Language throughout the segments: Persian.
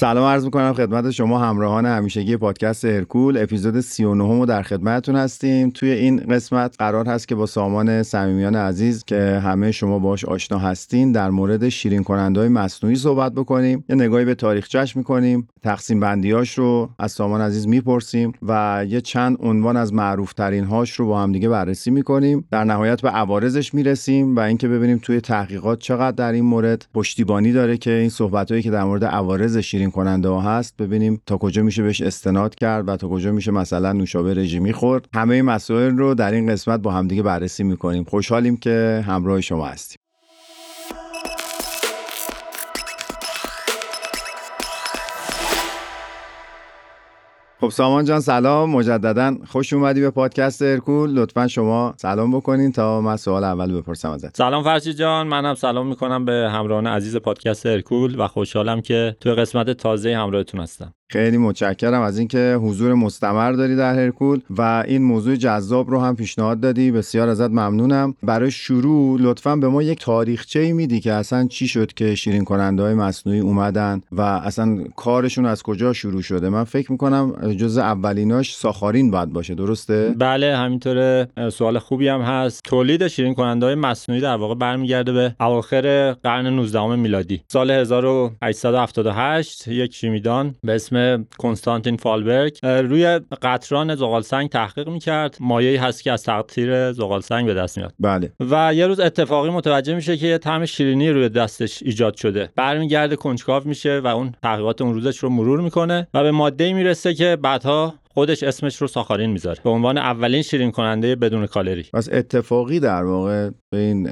سلام عرض می‌کنم خدمت شما همراهان همیشگی پادکست هرکول. اپیزود 39 رو در خدمتتون هستیم. توی این قسمت قرار هست که با سامان صمیمیان عزیز که همه شما باش آشنا هستین در مورد شیرین کننده های مصنوعی صحبت بکنیم. یه نگاهی به تاریخچش می‌کنیم. تقسیم بندیاش رو از سامان عزیز می‌پرسیم و یه چند عنوان از معروف ترین هاش رو با هم دیگه بررسی می‌کنیم. در نهایت به عوارضش می‌رسیم و اینکه ببینیم توی تحقیقات چقدر در این مورد پشتیبانی داره که این صحبتهایی که در مورد عوارض شیرین کننده ها هست. ببینیم تا کجا میشه بهش استناد کرد و تا کجا میشه مثلا نوشابه رژیمی خورد. همه مسائل رو در این قسمت با همدیگه بررسی می‌کنیم. خوشحالیم که همراه شما هستیم. خب سامان جان سلام. مجددا خوش اومدی به پادکست ارکول. لطفا شما سلام بکنین تا من سوال اول بپرسم ازت. سلام فرشی جان. منم سلام می‌کنم به همراهان عزیز پادکست ارکول و خوشحالم که توی قسمت تازه همراهتون هستم. خیلی متشکرم از اینکه حضور مستمر داری در هرکول و این موضوع جذاب رو هم پیشنهاد دادی. بسیار ازت ممنونم. برای شروع لطفا به ما یک تاریخچه میدی که اصلا چی شد که شیرین کننده های مصنوعی اومدن و اصلا کارشون از کجا شروع شده؟ من فکر می‌کنم جز اولیناش ساخارین باید باشه درسته؟ بله همینطوره سوال خوبی هم هست. تولید شیرین کننده های مصنوعی در واقع برمیگرده به اواخر قرن 19 میلادی. سال 1878 یک شیمیدان به اسم کنستانتین فالبرگ روی قطران زغال سنگ تحقیق می‌کرد. مایعی هست که از تقطیر زغال سنگ به دست میاد. بله. و یه روز اتفاقی متوجه میشه که یه طعم شیرینی روی دستش ایجاد شده. برمیگرده کنجکاو میشه و اون تحقیقات اون روزش رو مرور می‌کنه و به ماده می‌رسه که بعدها خودش اسمش رو ساخارین می‌ذاره. به عنوان اولین شیرین کننده بدون کالری. پس اتفاقی در واقع به این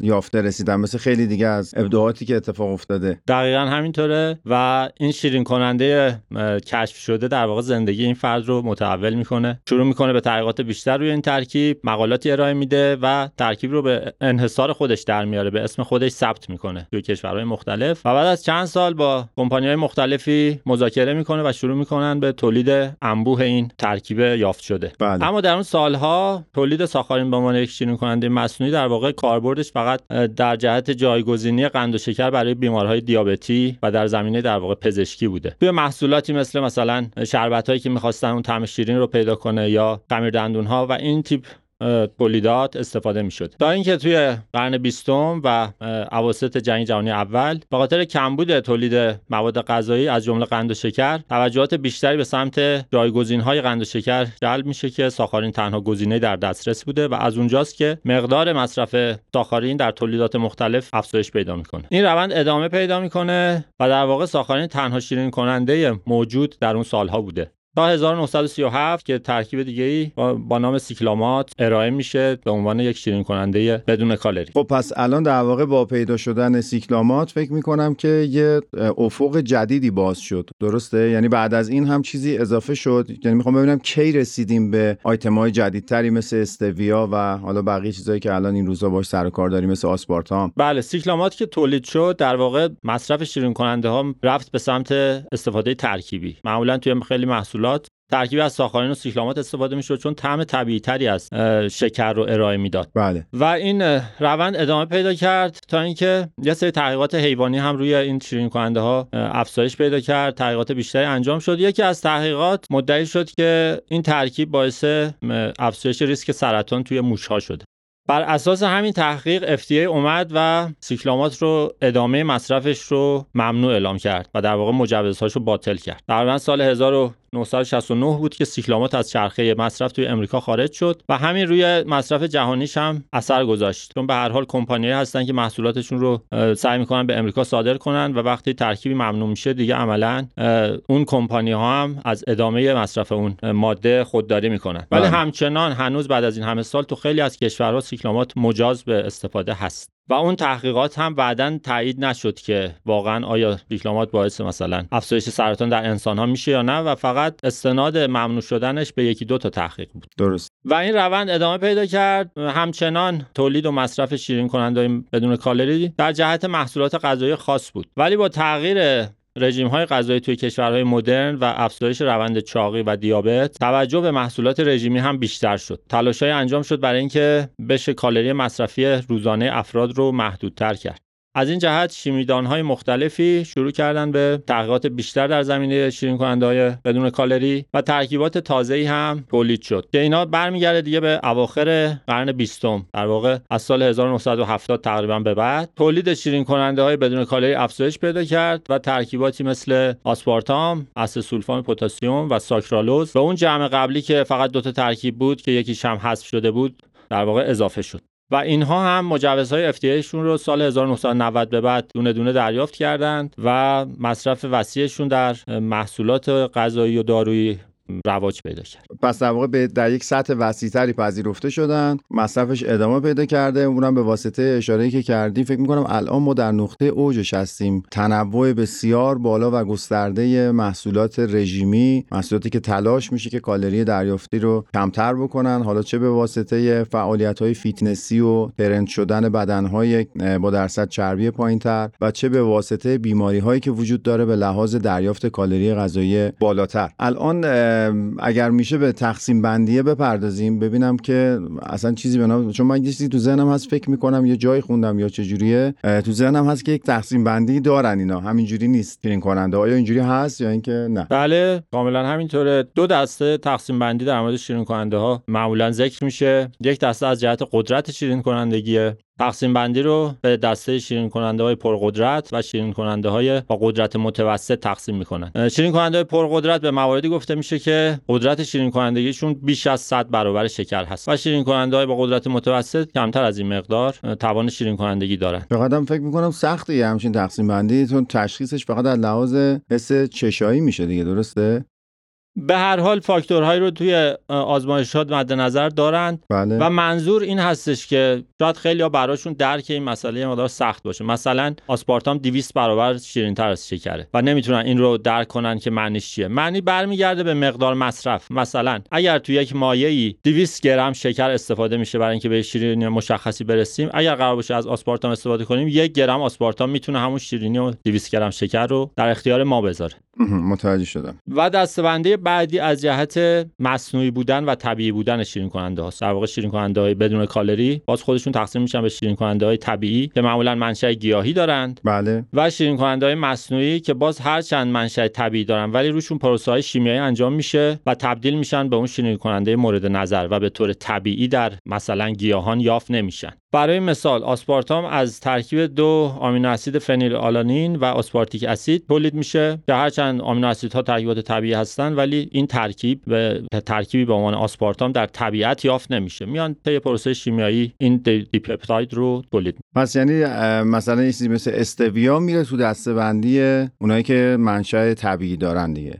یافته رسیدن مثل خیلی دیگه از ابداعاتی که اتفاق افتاده. دقیقا همینطوره و این شیرین کننده کشف شده در واقع زندگی این فرد رو متحول می‌کنه. شروع می‌کنه به تحقیقات بیشتر روی این ترکیب مقالاتی ارائه میده و ترکیب رو به انحصار خودش در میاره به اسم خودش ثبت می‌کنه توی کشورهای مختلف. و بعد از چند سال با کمپانی های مختلفی مذاکره می‌کنه و شروع می‌کنن به تولید انبوه. این ترکیب یافت شده بله. اما در اون سالها تولید ساخارین به عنوان یک شیرین کننده مصنوعی در واقع کاربردش فقط در جهت جایگزینی قند و شکر برای بیمارهای دیابتی و در زمینه در واقع پزشکی بوده توی محصولاتی مثل مثلا شربت هایی که می‌خواستن اون طعم شیرین رو پیدا کنه یا خمیر دندون ها و این تیپ تولیدات استفاده می شد تا اینکه توی قرن بیستم و اواسط جنگ جهانی اول به خاطر کمبود تولید مواد غذایی از جمله قند و شکر توجهات بیشتری به سمت جایگزین های قند و شکر جلب میشه که ساخارین تنها گزینه در دسترس بوده و از اونجاست که مقدار مصرف ساخارین در تولیدات مختلف افزایش پیدا می‌کنه. این روند ادامه پیدا می‌کنه و در واقع ساخارین تنها شیرین کننده موجود در اون سالها بوده. تا 1937 که ترکیب دیگه ای با نام سیکلامات ارائه میشه به عنوان یک شیرین کننده بدون کالری. خب پس الان در واقع با پیدا شدن سیکلامات فکر می‌کنم که یه افق جدیدی باز شد. درسته؟ یعنی بعد از این هم چیزی اضافه شد. یعنی می‌خوام ببینم کی رسیدیم به آیتم های جدیدتری مثل استویا و حالا بقیه چیزایی که الان این روزا باش سر کار داریم مثل آسپارتام. بله سیکلامات که تولید شد در واقع مصرف شیرین کننده ها رفت به سمت استفاده ترکیبی. معمولا توی خیلی محصول محصولات ترکیب از ساخارین و سیکلامات استفاده می‌شد چون طعم طبیعی تری از شکر رو ارائه می‌داد. بله. و این روند ادامه پیدا کرد تا اینکه یه سری تحقیقات حیوانی هم روی این شیرین کننده ها افزایش پیدا کرد تحقیقات بیشتری انجام شد. یکی از تحقیقات مدعی شد که این ترکیب باعث افزایش ریسک سرطان توی موش ها شده. بر اساس همین تحقیق FDA اومد و سیکلامات رو ادامه مصرفش رو ممنوع اعلام کرد و در واقع مجوزهاش رو باطل کرد. در سال 1969 بود که سیکلامات از چرخه مصرف توی امریکا خارج شد و همین روی مصرف جهانیش هم اثر گذاشت. چون به هر حال کمپانیایی هستن که محصولاتشون رو سعی می‌کنن به امریکا صادر کنن و وقتی ترکیبی ممنوع میشه دیگه عملا اون کمپانی ها هم از ادامه مصرف اون ماده خودداری می‌کنن. ولی همچنان هنوز بعد از این همه سال تو خیلی از کشورها سیکلامات مجاز به استفاده هست. و اون تحقیقات هم بعدا تایید نشد که واقعا آیا دیکلامات باعث مثلا افزایش سرطان در انسان ها میشه یا نه و فقط استناد ممنوع شدنش به یکی دو تا تحقیق بود. درست. و این روند ادامه پیدا کرد. همچنان تولید و مصرف شیرین کننده بدون کالری در جهت محصولات غذایی خاص بود. ولی با تغییر رژیم های غذایی توی کشورهای مدرن و افزایش روند چاقی و دیابت توجه به محصولات رژیمی هم بیشتر شد. تلاشای انجام شد برای اینکه بشه کالری مصرفی روزانه افراد رو محدودتر کرد. از این جهت شیمیدان های مختلفی شروع کردن به تحقیقات بیشتر در زمینه شیرین کننده های بدون کالری و ترکیبات تازه‌ای هم تولید شد که اینا برمیگرده دیگه به اواخر قرن بیستم. در واقع از سال 1970 تقریبا به بعد تولید شیرین کننده های بدون کالری افزایش پیدا کرد و ترکیباتی مثل آسپارتام، آسه سولفام پتاسیم و ساکرالوز به اون جمع قبلی که فقط دو تا ترکیب بود که یکیش هم حذف شده بود در واقع اضافه شد. و اینها هم مجوزهای FDA شون رو سال 1990 به بعد دونه دونه دریافت کردند و مصرف وسیعشون در محصولات غذایی و دارویی رواج پیدا کرد. پس در واقع در یک سطح وسیعتری پذیرفته شدن. مصرفش ادامه پیدا کرده. اونم به واسطه اشاره‌ای که کردی فکر می‌کنم الان ما در نقطه اوجش هستیم. تنوع بسیار بالا و گسترده محصولات رژیمی محصولاتی که تلاش میشه که کالری دریافتی رو کمتر بکنن. حالا چه به واسطه فعالیت های فیتنسی و ترند شدن بدن های با درصد چربی پایینتر و چه به واسطه بیماری هایی که وجود داره به لحاظ دریافت کالری غذایی بالاتر. الان اگر میشه به تقسیم بندیه بپردازیم. ببینم که اصلا چیزی به چون من چیزی تو ذهنم هست فکر می‌کنم یه جایی خوندم یا چه جوریه تو ذهنم هست که یک تقسیم بندی دارن اینا. همینجوری نیست شیرین کننده. آیا اینجوری هست یا اینکه نه؟ بله کاملا همینطوره. دو دسته تقسیم بندی در مورد شیرین کننده ها معمولا ذکر میشه. یک دسته از جهت قدرت شیرین کنندگیه تقسیم بندی رو به دسته شیرین کننده های پرقدرت و شیرین کننده های با قدرت متوسط تقسیم می‌کنن. شیرین کننده های پرقدرت به مواردی گفته میشه که قدرت شیرین کنندگیشون بیش از 100 برابر شکر هست و شیرین کننده های با قدرت متوسط کمتر از این مقدار توان شیرین کنندگی دارن فقط فکر می‌کنم سخته همچین تقسیم بندی چون تشخیصش فقط از لحاظ حس چشایی میشه دیگه درسته؟ به هر حال فاکتورهایی رو توی آزمایشات مد نظر دارند بله. و منظور این هستش که شاید خیلی ها براشون درک این مسئله مقدار سخت باشه. مثلا آسپارتام 200 برابر شیرین تر از شکره و نمی‌تونن این رو درک کنن که معنیش چیه. معنی برمیگرده به مقدار مصرف. مثلا اگر تو یک مایعی 200 گرم شکر استفاده میشه برای اینکه به شیرینی مشخصی برسیم اگر قرار باشه از آسپارتام استفاده کنیم یک گرم آسپارتام می‌تونه همون شیرینی و 200 گرم شکر رو در اختیار ما بذاره. متوجه شدم. و دستبنده بعدی از جهت مصنوعی بودن و طبیعی بودن شیرین کننده ها در واقع شیرین کننده های بدون کالری باز خودشون تقسیم میشن به شیرین کننده های طبیعی که معمولا منشأ گیاهی دارند بله. و شیرین کننده های مصنوعی که باز هر چند منشأ طبیعی دارن ولی روشون پروسه های شیمیایی انجام میشه و تبدیل میشن به اون شیرین کننده مورد نظر و به طور طبیعی در مثلا گیاهان یافت نمیشن. برای مثال آسپارتام از ترکیب دو آمینو اسید فنیل آلانین و آسپارتیک اسید تولید میشه که هرچند آمینو اسیدها ترکیبات طبیعی هستن ولی این ترکیب به ترکیبی به عنوان آسپارتام در طبیعت یافت نمیشه. میان طی پروسه شیمیایی این دیپپتاید رو تولید پس یعنی مثلا یه چیزی مثل استویا میره تو دسته بندی اونایی که منشأ طبیعی دارن دیگه.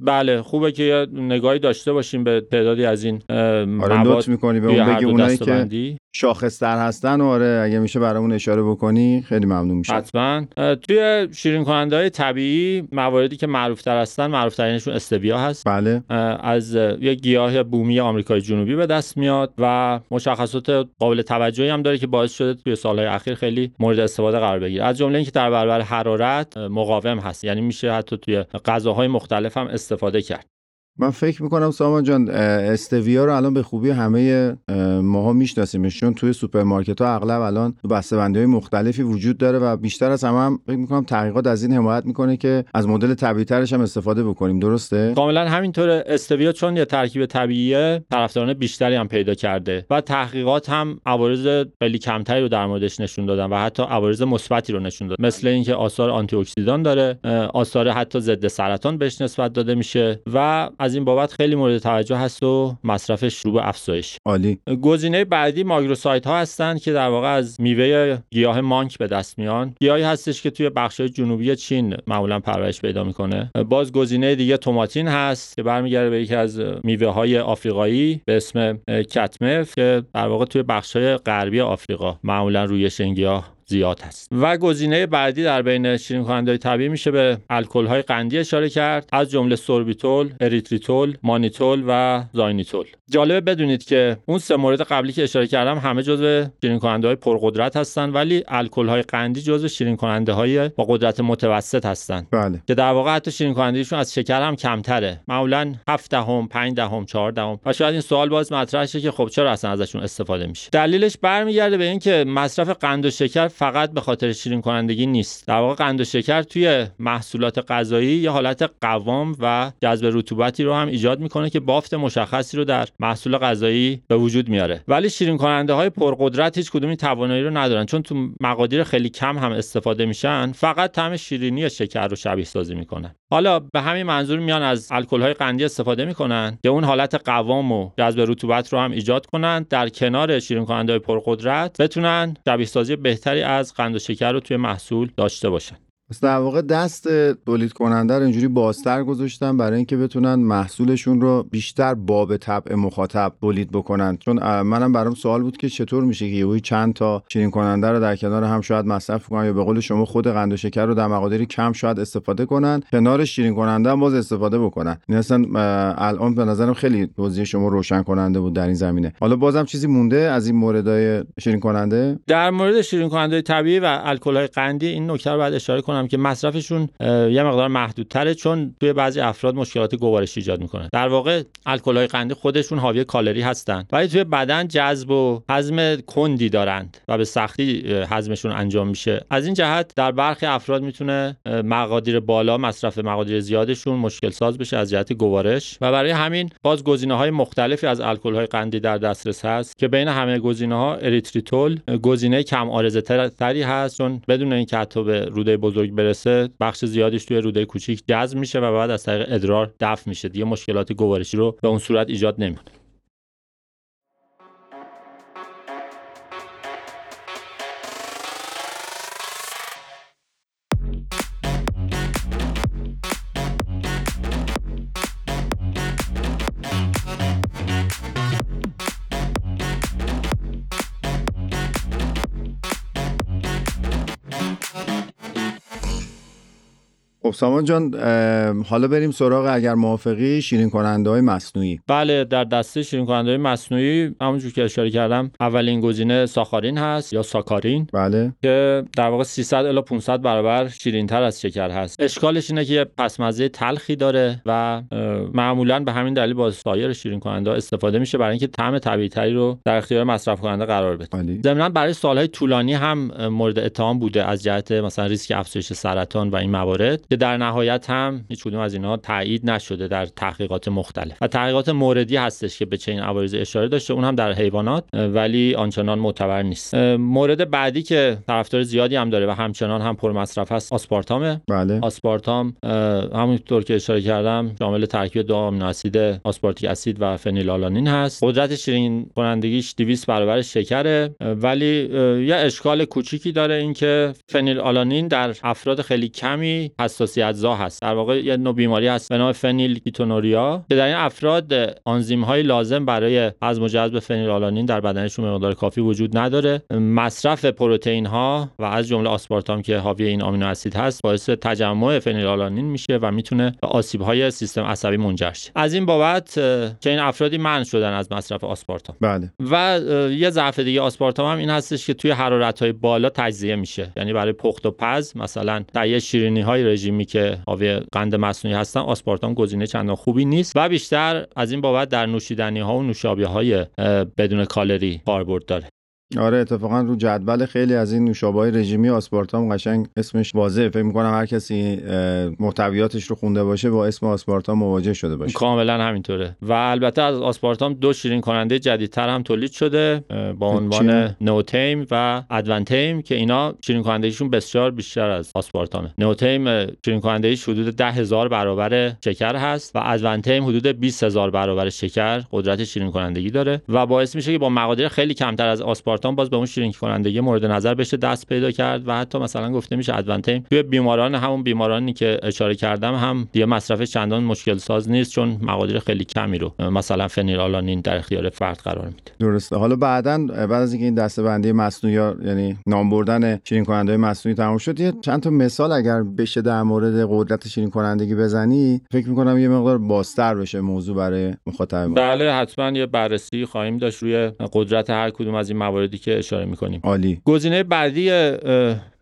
بله خوبه که یه نگاهی داشته باشیم به تعدادی از این آره مواد می‌کنی به اون بگی اونایی که شاخصتر هستن آره اگه میشه برامون اشاره بکنی خیلی ممنون میشه حتما. توی شیرین کننده های طبیعی مواردی که معروف تر هستن معروف ترینشون استویا هست. بله. از یک گیاه بومی آمریکای جنوبی به دست میاد و مشخصات قابل توجهی هم داره که باعث شده توی سالهای اخیر خیلی مورد استفاده قرار بگیره. از جمله اینکه در برابر حرارت مقاوم هست. یعنی میشه حتی توی غذاهای مختلف هم استفاده کرد. من فکر می‌کنم سامان جان استویا رو الان به خوبی همه ماها میشناسیمش چون توی سوپرمارکت ها اغلب الان بسته‌بندی های مختلفی وجود داره و بیشتر از همه هم فکر می‌کنم تحقیقات از این حمایت می‌کنه که از مدل طبیعی ترش هم استفاده بکنیم درسته؟ کاملا همینطور استویا چون یه ترکیب طبیعیه طرفداران بیشتری هم پیدا کرده و تحقیقات هم عوارض خیلی کمتری رو در موردش نشون دادن و حتی عوارض مثبتی رو نشون دادن. مثل اینکه آثار آنتی اکسیدان داره آثار حتی ضد سرطان بهش نسبت داده میشه و از این بابت خیلی مورد توجه هست و مصرفش رو به افزایش. عالی. گزینه بعدی ماگروسایت ها هستن که در واقع از میوه گیاه مانک به دست میان. گیاهی هستش که توی بخش جنوبی چین معمولا پرورش پیدا می‌کنه. باز گزینه دیگه توماتین هست که برمیگرده به یکی از میوه های آفریقایی به اسم کتمف که در واقع توی بخش های غربی آفریقا معمولا روی شنگیاه زیاد هست. و گزینه بعدی در بین شیرین کننده طبیعی میشه به الکل های قندی اشاره کرد از جمله سوربیتول، اریتریتول، مانیتول و زاینیتول. جالبه بدونید که اون سه مورد قبلی که اشاره کردم همه جزو شیرین کننده های پرقدرت هستن ولی الکل های قندی جزو شیرین کننده های با قدرت متوسط هستن. بله. که در واقع حتی شیرین کنندگیشون از شکر هم کمتره. معمولا 7 دهم 5 دهم 4 دهم. و شاید این سوال باز مطرح شه که خب چرا اصلا ازشون استفاده میشه؟ دلیلش برمیگرده به اینکه مصرف قند و شکر فقط به خاطر شیرین کنندگی نیست. در واقع قند و شکر توی محصولات غذایی یه حالت قوام و جذب رطوبتی رو هم ایجاد می‌کنه که بافت مشخصی رو در محصول غذایی به وجود میاره. ولی شیرین کننده های پرقدرت هیچ کدوم این توانایی رو ندارن. چون تو مقادیر خیلی کم هم استفاده میشن فقط طعم شیرینی شکر رو شبیه سازی می‌کنن حالا به همین منظور میان از الکل های قندی استفاده می‌کنن که اون حالت قوام و جذب رطوبت رو هم ایجاد کنن در کنار شیرین کننده های پرقدرت بتونن شبیه سازی بهتری از قند و شکر رو توی محصول داشته باشن. پس در واقع دست تولید کننده رو اینجوری بازتر گذاشتن برای اینکه بتونن محصولشون رو بیشتر باب طبع مخاطب تولید بکنن. چون منم برام سوال بود که چطور میشه که یهویی چند تا شیرین کننده رو در کنار هم شاید مصرف کنن یا به قول شما خود قند و شکر رو در مقادیر کم شاید استفاده کنن کنار شیرین کننده هم باز استفاده بکنن. این اصلا الان به نظرم خیلی توضیح شما روشن کننده بود در این زمینه. حالا بازم چیزی مونده از این موردهای شیرین کننده در مورد شیرین کننده طبیعی و الکل قندی این نکته رو باید اشاره کنم. که مصرفشون یه مقدار محدودتره چون توی بعضی افراد مشکلات گوارشی ایجاد می‌کنه. در واقع الکل قندی خودشون حاوی کالری هستن. ولی توی بدن جذب و هضم کندی دارند و به سختی هضمشون انجام میشه. از این جهت در برخی افراد می‌تونه مقادیر بالا مصرف مقادیر زیادشون مشکل ساز بشه از جهت گوارش. و برای همین باز گزینه های مختلفی از الکل های قندی در دسترس هست که بین همه گزینه ها اریتریتول گزینه کم عارضه تری هست چون بدون اینکه حتی به روده بزرگ برسه بخش زیادیش توی روده کوچیک جذب میشه و بعد از طریق ادرار دفع میشه. دیگه مشکلات گوارشی رو به اون صورت ایجاد نمی‌کنه. خب سامان جان حالا بریم سراغ اگر موافقی شیرین کننده های مصنوعی. بله در دسته شیرین کننده های مصنوعی همونجور که اشاره کردم اولین گزینه ساخارین هست یا ساکارین. بله. که در واقع 300 الی 500 برابر شیرین تر از شکر هست. اشکالش اینه که پسمزه تلخی داره و معمولا به همین دلیل با سایر شیرین کننده استفاده میشه برای اینکه طعم طبیعی تری رو در اختیار مصرف کننده قرار بده. ضمن برای سالهای طولانی هم مورد اتهام بوده از جهت مثلا ریسک افزایش سرطان و این موارد. که در نهایت هم هیچ کدوم از اینها تایید نشده در تحقیقات مختلف. و تحقیقات موردی هستش که به چنین عوارض اشاره داشته اون هم در حیوانات ولی آنچنان معتبر نیست. مورد بعدی که طرفدار زیادی هم داره و همچنان هم پر مصرف هست آسپارتامه. بله. آسپارتام همونطور که اشاره کردم شامل ترکیب دو آمینو اسید آسپارتیک اسید و فنیلالانین هست. قدرت شیرین کنندگیش 200 برابر شکره ولی یه اشکال کوچیکی داره اینکه فنیلالانین در افراد خیلی کمی حساسیت زا هست. در واقع یه نوع بیماری هست به نام فنیل کیتونوریا که در این افراد آنزیم های لازم برای هضم و جذب فنیلالانین در بدنشون مقدار کافی وجود نداره. مصرف پروتئین ها و از جمله آسپارتام که حاوی این آمینو اسید هست باعث تجمع فنیلالانین میشه و می‌تونه به آسیب های سیستم عصبی منجر شه. از این بابت چه این افرادی منع شدن از مصرف آسپارتام. بله. و یه ضعف دیگه آسپارتام هم این هستش که توی حرارت های بالا تجزیه میشه. یعنی برای پخت و پز مثلا در شیرینی های رژیمی که حاوی قند مصنوعی هستن آسپارتام گزینه چندان خوبی نیست و بیشتر از این بابت در نوشیدنی ها و نوشابه های بدون کالری کاربرد داره. آره اتفاقا رو جدول خیلی از این نوشابه رژیمی آسپارتام قشنگ اسمش واضحه. فکر می‌کنم هر کسی محتویاتش رو خونده باشه با اسم آسپارتام مواجه شده باشه. کاملا همینطوره. و البته از آسپارتام دو شیرین کننده جدیدتر هم تولید شده با عنوان نوتیم و ادونتیم که اینا شیرین کنندگیشون بسیار بیشتر از آسپارتامه. نوتیم شیرین کنندگیش حدود ده هزار برابر شکر هست و ادونتیم حدود 20 هزار برابر شکر قدرت شیرین کنندگی داره و باعث میشه که با مقادیر خیلی کمتر از آسپارتام آسپارتام باز به اون شیرین کنندگی مورد نظر بشه دست پیدا کرد و حتی مثلا گفته میشه ادوانتیم توی بیماران همون بیمارانی که اشاره کردم هم دیگه مصرف چندان مشکل ساز نیست چون مقادیر خیلی کمی رو مثلا فنیلالانین در اختیار فرد قرار میده. درسته. حالا بعدا بعد از اینکه این دسته بندی مصنوعی یعنی نام بردن شیرین کننده مصنوعی تموم شد یه چند تا مثال اگر بشه در مورد قدرت شیرین کنندگی بزنی فکر می‌کنم یه مقدار بازتر بشه موضوع برای مخاطب بله حتما یه بررسی خواهیم داشت روی قدرت هر کدوم از این مواردی که اشاره می‌کنیم. عالی. گزینه بعدی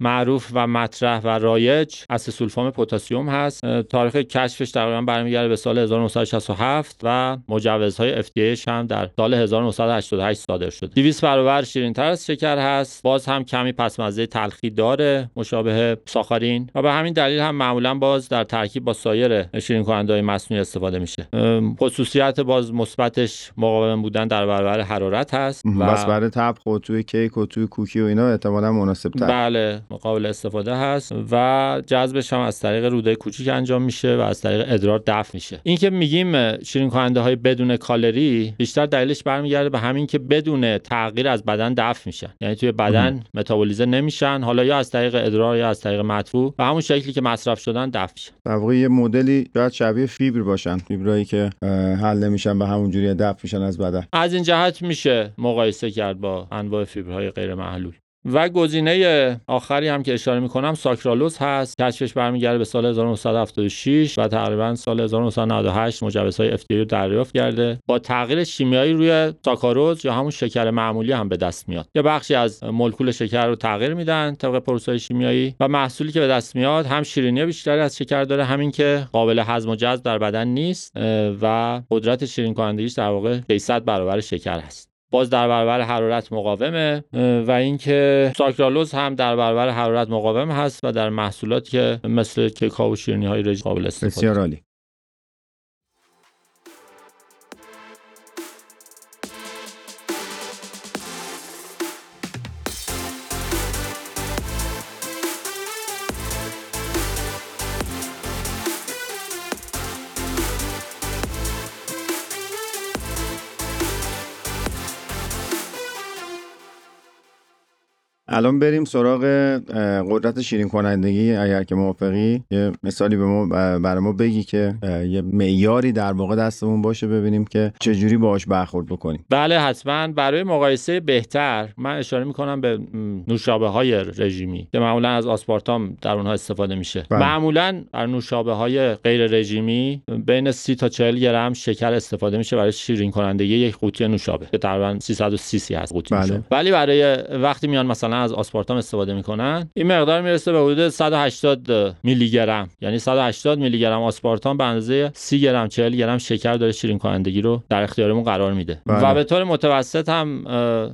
معروف و مطرح و رایج اسسولفام پتاسیم هست. تاریخ کشفش تقریبا برمیگرده به سال 1967 و مجوزهای FDA هم در سال 1988 صادر شد 200 برابر شیرینتر از شکر هست. باز هم کمی پسمزه تلخی داره مشابه ساخارین و به همین دلیل هم معمولا باز در ترکیب با سایر شیرین کننده مصنوعی استفاده میشه. خصوصیت باز مثبتش مقاوم بودن در برابر حرارت هست و بس برای تبخ و توی کیک و توی کوکی و اینا احتمالاً مناسب تر بله قابل استفاده هست و جذبش هم از طریق روده کوچیک انجام میشه و از طریق ادرار دفع میشه. این که میگیم شیرین کننده های بدون کالری بیشتر دلیلش برمیگرده به همین که بدون تغییر از بدن دفع میشن. یعنی توی بدن متابولیزه نمیشن حالا یا از طریق ادرار یا از طریق مدفوع و همون شکلی که مصرف شدن دفع میشن در واقع یه مدلی شاید شبیه فیبر باشن فیبرایی که حل نمیشن به همون جوری دفع میشن از بدن. از این جهت میشه مقایسه کرد با انواع فیبرهای غیر محلول و گزینه آخری هم که اشاره می‌کنم ساکرالوز هست. کشفش برمیگرده به سال 1976 و تقریبا سال 1998 مجوزهای FDA رو دریافت کرده. با تغییر شیمیایی روی ساکاروز یا همون شکر معمولی هم به دست میاد. یه بخشی از مولکول شکر رو تغییر میدن طبق پروسه شیمیایی و محصولی که به دست میاد هم شیرینی بیشتری از شکر داره همین که قابل هضم و جذب در بدن نیست و قدرت شیرین کنندگیش در واقع 600 برابر شکر هست. باز در برابر حرارت مقاومه و اینکه ساکرالوز هم در برابر حرارت مقاوم هست و در محصولات که مثل کیکا و شیرینی های رژ قابل استفاده بسیار الان بریم سراغ قدرت شیرین کنندگی اگر که موافقی یه مثالی به ما برای ما بگی که یه معیاری در واقع دستمون باشه ببینیم که چجوری باهاش برخورد بکنیم بله حتما برای مقایسه بهتر من اشاره می‌کنم به نوشابه های رژیمی که معمولا از آسپارتام در اونها استفاده میشه بله. معمولا در نوشابه های غیر رژیمی بین 30 تا 40 گرم شکر استفاده میشه برای شیرین کنندگی یک قوطی نوشابه که تقریبا 330 سی هست قوطی بله. ولی برای وقتی میان مثلا از آسپارتام استفاده می‌کنن. این مقدار می‌رسه به حدود 180 میلی گرم. یعنی 180 میلی گرم آسپارتام به اندازه 30 گرم 40 گرم شکر داره شیرین کنندگی رو در اختیارمون قرار میده. بله. و به طور متوسط هم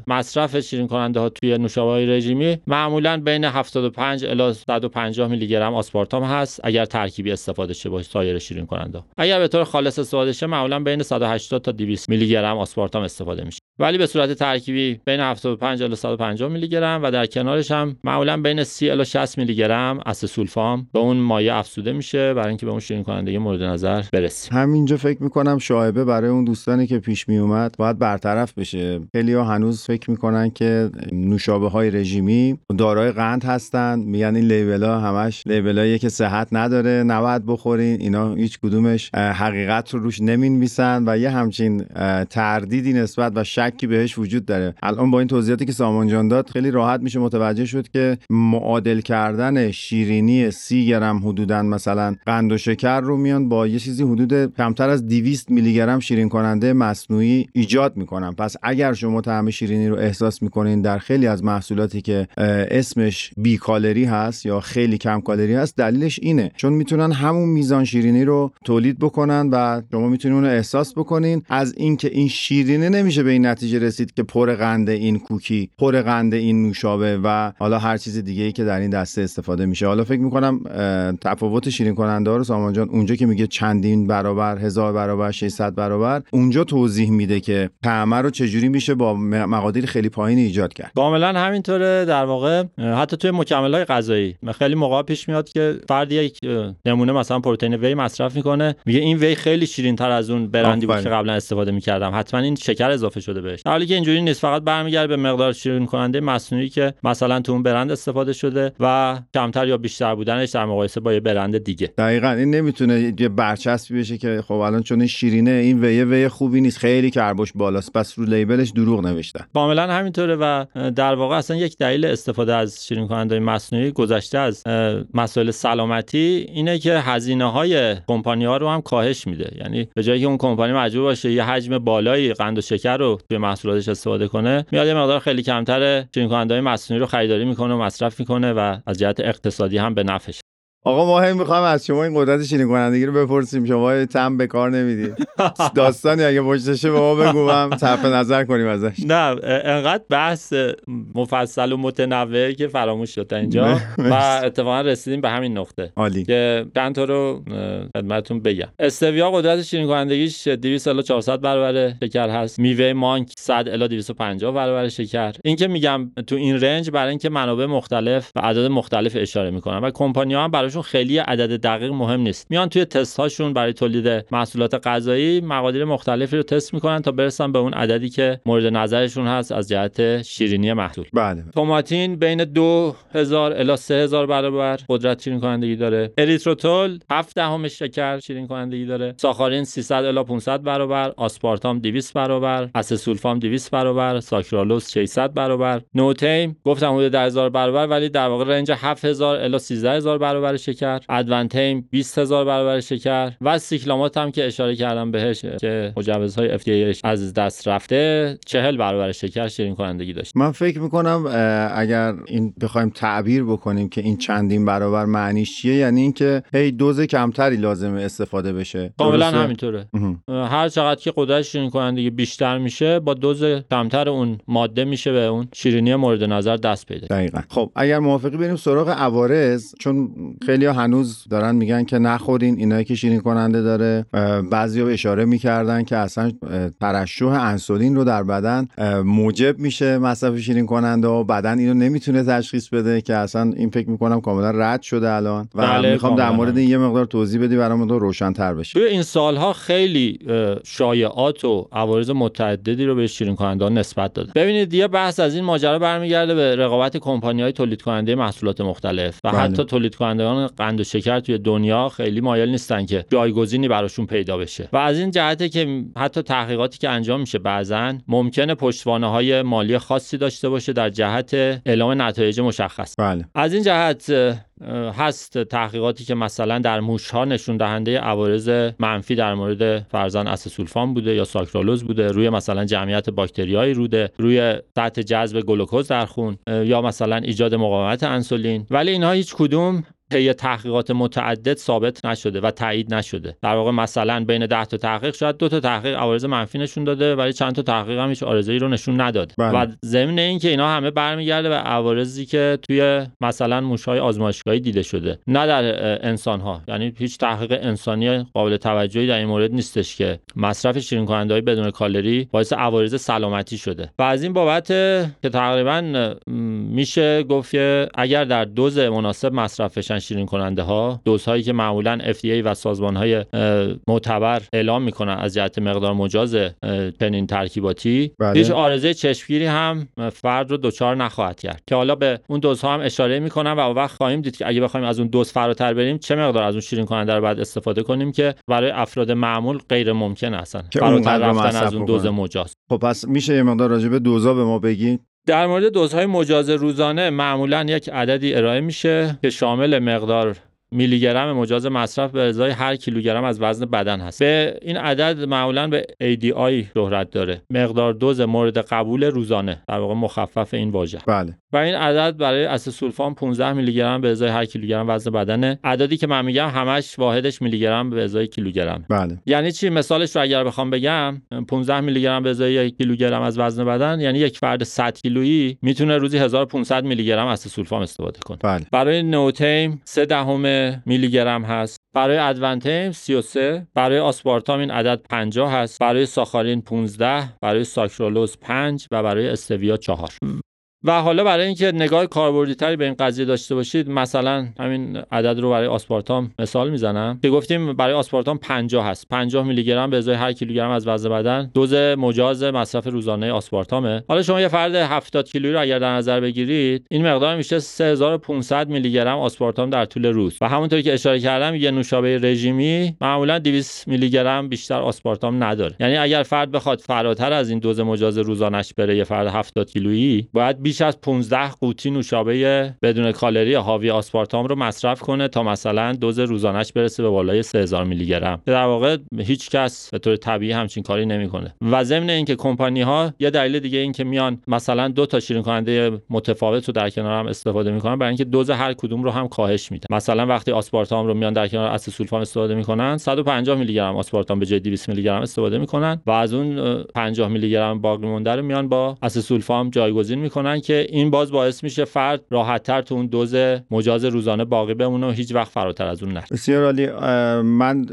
مصرف شیرین کننده ها توی نوشابه های رژیمی معمولا بین 75 الی 150 میلی گرم آسپارتام هست اگر ترکیبی استفاده شه با سایر شیرین کننده اگر به طور خالص استفاده شه معمولا بین 180 تا 200 میلی گرم آسپارتام استفاده میشه. ولی به صورت ترکیبی بین 75 الی 150 میلی گرم و در کنارش هم معمولا بین 30 الی 60 میلی گرم اسسولفام به اون مایع افزوده میشه برای اینکه به اون شیرین کنندگی مورد نظر برسیم. همینجا فکر می‌کنم شایبه برای اون دوستانی که پیش می اومد باید برطرف بشه. خیلی هنوز فکر می‌کنن که نوشابه های رژیمی دارای قند هستن. میگن این لیبل ها همش لیبلایی که صحت نداره نباید بخورین. اینا هیچ کدومش حقیقت رو روش نمی‌نویسن و یه همچین تردیدی نسبت و شکی بهش وجود داره. الان با این توضیحاتی که سامان جان داد خیلی راحت میشه متوجه شد که معادل کردن شیرینی سی گرم حدودا مثلا قند و شکر رو میان با یه چیزی حدود کمتر از 200 میلی گرم شیرین کننده مصنوعی ایجاد می‌کنن. پس اگر شما طعم شیرینی رو احساس می‌کنین در خیلی از محصولاتی که اسمش بی کالری هست یا خیلی کم کالری هست دلیلش اینه. چون می‌تونن همون میزان شیرینی رو تولید بکنن و شما می‌تونین اون رو احساس بکنین. از اینکه این شیرینی نمیشه به این نتیجه رسید که پر قند این کوکی پر قند این نوشابه آبه و حالا هر چیز دیگه ای که در این دسته استفاده میشه. حالا فکر می‌کنم تفاوت شیرین کننده ها رو سامان جان اونجا که میگه چندین برابر هزار برابر 600 برابر اونجا توضیح میده که طعمه رو چجوری میشه با مقادیر خیلی پایین ایجاد کرد. کاملا همینطوره. در واقع حتی توی مکمل های غذایی خیلی موقع پیش میاد که فرد یک نمونه مثلا پروتئین وی مصرف می‌کنه. میگه این وی خیلی شیرین تر از اون برندی بود که قبلا استفاده می‌کردم. حتما این شکر اضافه شده بهش. حالی که اینجوری نیست فقط برمیگرده به مقدار شیرین کننده مصنوعی که مثلا تو اون برند استفاده شده و کمتر یا بیشتر بودنش در مقایسه با یه برند دیگه. دقیقا این نمی‌تونه یه برچسبی بشه که خب الان چون شیرینه این وی وی خوبی نیست خیلی کربوش بالاست پس رو لیبلش دروغ نوشتن. کاملا همینطوره و در واقع اصلا یک دلیل استفاده از شیرین کننده مصنوعی گذشته از مسائل سلامتی اینه که هزینه های کمپانی ها رو هم کاهش میده. یعنی به جایی که اون کمپانی مجبور باشه یه حجم بالایی قند و شکر رو توی محصولاتش استفاده کنه میاد یه مقدار خیلی کمتر شیرین کننده مصنوعی رو خریداری می‌کنه و مصرف می‌کنه و از جهت اقتصادی هم به نفعش آقا ما هم می‌خوایم از شما این قدرت شیرین کنندگی رو بپرسیم. شما تم به کار نمی‌دید داستانی اگه پشتشه به ما بگو هم طرف نظر کنیم ازش. نه انقدر بحث مفصل و متنوع که فراموش شد اینجا. و اتفاقا رسیدیم به همین نقطه. عالی. که چند تا رو خدمتتون بگم. استویا قدرت شیرین کنندگیش 200 الی 400 برابر شکر هست. میوه مانک 100 الی 250 برابر شکر. این که میگم تو این رنج برای اینکه منابع مختلف و اعداد مختلف اشاره می‌کنن و کمپانی ها هم براشون خیلی عدد دقیق مهم نیست. میان توی تست هاشون برای تولید محصولات غذایی مقادیر مختلفی رو تست می‌کنن تا برسن به اون عددی که مورد نظرشون هست از جهت شیرینی محصول. بله. توماتین بین 2000 الی 3000 برابر قدرت شیرین کنندگی داره. اریتروتول 7 دهم شکر شیرین کنندگی داره. ساخارین 300 الی 500 برابر. آسپارتام 200 برابر. اسسولفام 200 برابر. ساکرالوز 600 برابر. نوتیم گفتم حدود 10000 برابر ولی در واقع رنج 7000 الی 13000 برابر شکر. ادوانتیم 20000 برابر شکر و سیکلامات هم که اشاره کردم بهش که مجوزهای FDA از دست رفته 40 برابر شکر شیرین کنندگی داشت. من فکر می‌کنم اگر این بخوایم تعبیر بکنیم که این چندین برابر معنیش چیه یعنی اینکه هی دوز کمتری لازمه استفاده بشه. کاملا همینطوره. هر چقدر که قدرت شیرین کنندگی بیشتر میشه با دوز کمتر اون ماده میشه به اون شیرینی مورد نظر دست پیدا دقیقا. خب اگر موافقی بریم سراغ عوارض چون خیلی ها هنوز دارن میگن که نخورین اینایی که شیرین کننده داره. بعضی ها اشاره می‌کردن که اصلا ترشح انسولین رو در بدن موجب میشه مصرف شیرین کننده و بدن اینو نمی‌تونه تشخیص بده که اصلا این فکر می‌کنم کاملا رد شده الان. و بله می‌خوام در مورد این یه مقدار توضیح بدی برامون روشن روشنتر بشه. توی این سالها خیلی شایعات و عوارض متعددی رو به شیرین کننده نسبت داده ببینید یه بحث از این ماجرا برمیگرده به رقابت کمپانی های تولید کننده محصولات مختلف و بله. حتی تولید کنندگان قند و شکر توی دنیا خیلی مایل نیستن که جایگزینی براشون پیدا بشه. و از این جهته که حتی تحقیقاتی که انجام میشه بعضا ممکنه پشتوانه های مالی خاصی داشته باشه در جهت اعلام نتایج مشخص. بله. از این جهت هست تحقیقاتی که مثلا در موش ها نشون دهنده عوارض منفی در مورد فرزن اسسولفان بوده یا ساکرالوز بوده روی مثلا جمعیت باکتریایی روده روی سطح جذب گلوکوز در خون یا مثلا ایجاد مقاومت انسولین. ولی اینها هیچ کدوم طی تحقیقات متعدد ثابت نشده و تایید نشده. در واقع مثلا بین 10 تا تحقیق شاید دو تا تحقیق عوارض منفی نشون داده ولی چند تا تحقیق هم هیچ ای رو نشون نداده بله. و ضمن اینکه اینا همه برمیگرده به عوارضی که توی مثلا موشهای آزمایشگاهی دیده شده. نه در انسان ها یعنی هیچ تحقیق انسانی قابل توجهی در این مورد نیستش که مصرف شیرین کننده های بدون کالری باعث عوارض سلامتی شده. و از این بابت که تقریبا میشه گفت اگر در دوز مناسب مصرف بشن شیرین کننده ها دوزهایی که معمولا FDA و سازمان های معتبر اعلام می‌کنن از جهت مقدار مجاز چنین ترکیباتی. بله. هیچ آرزه چشمگیری هم فرد رو دچار نخواهد کرد که حالا به اون دوزها هم اشاره می‌کنم و وقت خواهیم دید که اگه بخوایم از اون دوز فراتر بریم چه مقدار از اون شیرین کننده رو بعد استفاده کنیم که برای افراد معمول غیر ممکن هستن فراتر رفتن از اون دوز مجاز. خب پس میشه یه مقدار راجع به دوزا به ما بگید در مورد دوزهای مجاز روزانه معمولا یک عددی ارائه میشه که شامل مقدار میلی گرم مجاز مصرف به ازای هر کیلوگرم از وزن بدن هست. به این عدد معمولا به ADI شهرت داره. مقدار دوز مورد قبول روزانه. در واقع مخفف این واژه. بله. و این عدد برای اسسولفام 15 میلی گرم به ازای هر کیلوگرم وزن بدنه. عددی که من میگم همش واحدش میلی گرم به ازای کیلوگرم. بله. یعنی چی؟ مثالش رو اگر بخوام بگم 15 میلی گرم به ازای یک کیلوگرم از وزن بدن یعنی یک فرد 100 کیلویی می‌تونه روزی 1500 میلی گرم اسسولفام استفاده کنه. بله. برای نوتیم 3 دهم میلی گرم هست. برای ادونتیم 33 برای آسپارتام این عدد 50 هست. برای ساخارین 15 برای ساکرولوز 5 و برای استویا 4 و حالا برای اینکه نگاه کاربردی تری به این قضیه داشته باشید مثلا همین عدد رو برای آسپارتام مثال می‌زنم که گفتیم برای آسپارتام 50 هست. 50 میلی گرم به ازای هر کیلوگرم از وزن بدن. دوز مجاز مصرف روزانه آسپارتامه. حالا شما یه فرد 70 کیلویی رو اگر در نظر بگیرید این مقدار میشه 3500 میلی گرم آسپارتام در طول روز. و همونطوری که اشاره کردم یه نوشابه رژیمی معمولا 200 میلی گرم بیشتر آسپارتام نداره. یعنی اگر فرد بخواد فراتر از این دوز مجاز روزانش بره یه فرد 70 کیلویی باید بیش از 15 قوطی نوشابه بدون کالری حاوی آسپارتام رو مصرف کنه تا مثلا دوز روزانش برسه به بالای 3000 میلی گرم. در واقع هیچ کس به طور طبیعی همچین کاری نمی‌کنه. و ضمن اینکه کمپانی ها یه دلیل دیگه این که میان مثلا دو تا شیرین کننده متفاوت رو در کنار هم استفاده می‌کنن برای اینکه دوز هر کدوم رو هم کاهش میدن. مثلا وقتی آسپارتام رو میان در کنار اسسولفام استفاده می‌کنن 150 میلی گرم آسپارتام به جای 200 میلی گرم استفاده می‌کنن و از اون 50 میلی گرم باقی مونده رو میان با اسسولفام جایگزین می‌کنن که این باز باعث میشه فرد راحتتر تو اون دوز مجاز روزانه باقی بمونه و هیچ وقت فراتر از اون نره. بسیار عالی. من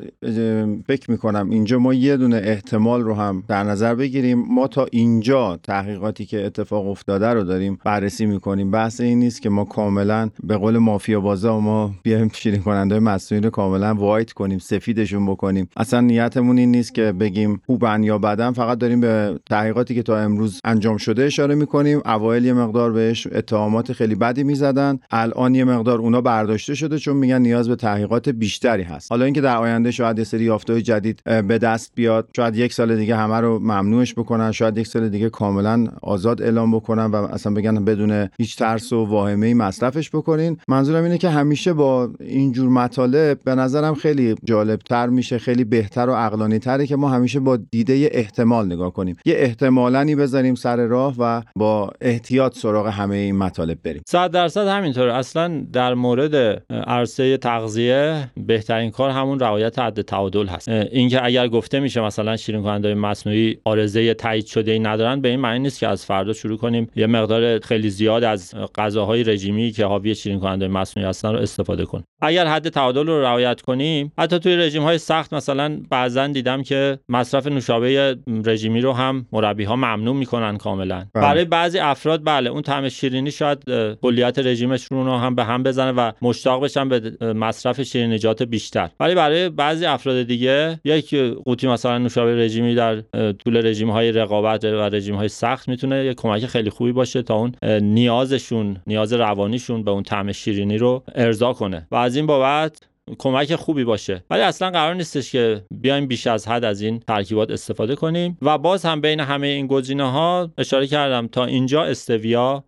فکر می‌کنم اینجا ما یه دونه احتمال رو هم در نظر بگیریم. ما تا اینجا تحقیقاتی که اتفاق افتاده رو داریم بررسی می‌کنیم. بحث این نیست که ما کاملا به قول مافیا بازا ما بیایم شیرین کننده مصنوعی رو کاملا وایت کنیم سفیدشون بکنیم. اصلا نیتمون این نیست که بگیم خوبن یا بدن. فقط داریم به تحقیقاتی که تا امروز انجام شده اشاره می‌کنیم. اوایل مقدار بهش اتهامات خیلی بدی می‌زدن. الان یه مقدار اونا برداشته شده چون میگن نیاز به تحقیقات بیشتری هست. حالا اینکه در آینده شاید یه سری یافته‌های جدید به دست بیاد شاید یک سال دیگه همه رو ممنوعش بکنن شاید یک سال دیگه کاملا آزاد اعلام بکنن و اصلا بگن بدون هیچ ترس و واهمه مصرفش بکنین. منظورم اینه که همیشه با اینجور مطالب به نظرم خیلی جالب تر میشه خیلی بهتر و عقلانی تره که ما همیشه با دیده احتمال نگاه کنیم. یه احتمالانی بذاریم سر راه و با احتیاط سراغ همه این مطالب بریم. 100 درصد همینطوره. اصلا در مورد عرصه تغذیه بهترین کار همون رعایت حد تعادل هست. اینکه اگر گفته میشه مثلا شیرین کننده مصنوعی آرزه تایید شده ای ندارن به این معنی نیست که از فردا شروع کنیم یه مقدار خیلی زیاد از غذاهای رژیمی که حاوی شیرین کننده مصنوعی هستن رو استفاده کن اگر حد تعادل رو رعایت کنیم حتی توی رژیم های سخت مثلا بعضا دیدم که مصرف نوشابه رژیمی رو هم مربی ها ممنوع می‌کنن کاملا. بله. برای بعضی افراد بله اون طعم شیرینی شاید کلیت رژیمشون رو هم به هم بزنه و مشتاق بشن به مصرف شیرینیجات بیشتر. ولی برای بعضی افراد دیگه یک قوطی مثلا نوشابه رژیمی در طول رژیم های رقابت و رژیم های سخت می‌تونه یک کمک خیلی خوبی باشه تا اون نیازشون نیاز روانیشون به اون طعم شیرینی رو ارضا کنه. و از این بابت کمک خوبی باشه. ولی اصلا قرار نیستش که بیایم بیش از حد از این ترکیبات استفاده کنیم. و باز هم بین همه این گزینه ها اشاره کردم تا اینجا استویا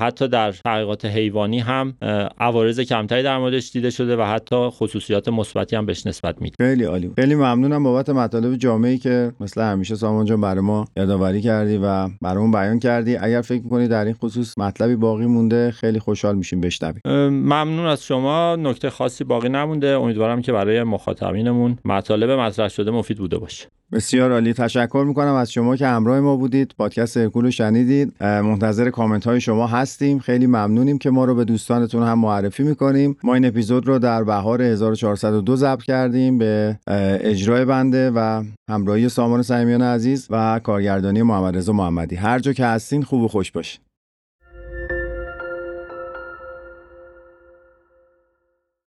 حتی در تحقیقات حیوانی هم عوارض کمتری در موردش دیده شده و حتی خصوصیات مثبتی هم بهش نسبت میده خیلی عالی خیلی ممنونم بابت مطالب جامعی که مثل همیشه سامان جان برای ما یادآوری کردی و برامون بیان کردی. اگر فکر می‌کنی در این خصوص مطلبی باقی مونده خیلی خوشحال میشیم بشنویم. ممنون از شما. نکته خاصی باقی نمونده. امیدوارم که برای مخاطبینمون مطالب مطرح شده مفید بوده باشه. بسیار عالی. تشکر می‌کنم از شما که همراه ما بودید. پادکست هرکول رو شنیدید. منتظر کامنت های شما هستیم. خیلی ممنونیم که ما رو به دوستانتون هم معرفی می‌کنیم. ما این اپیزود رو در بهار 1402 ضبط کردیم به اجرای بنده و همراهی سامان صمیمیان عزیز و کارگردانی محمد رضا محمدی. هر جا که هستین خوب و خوش باشین.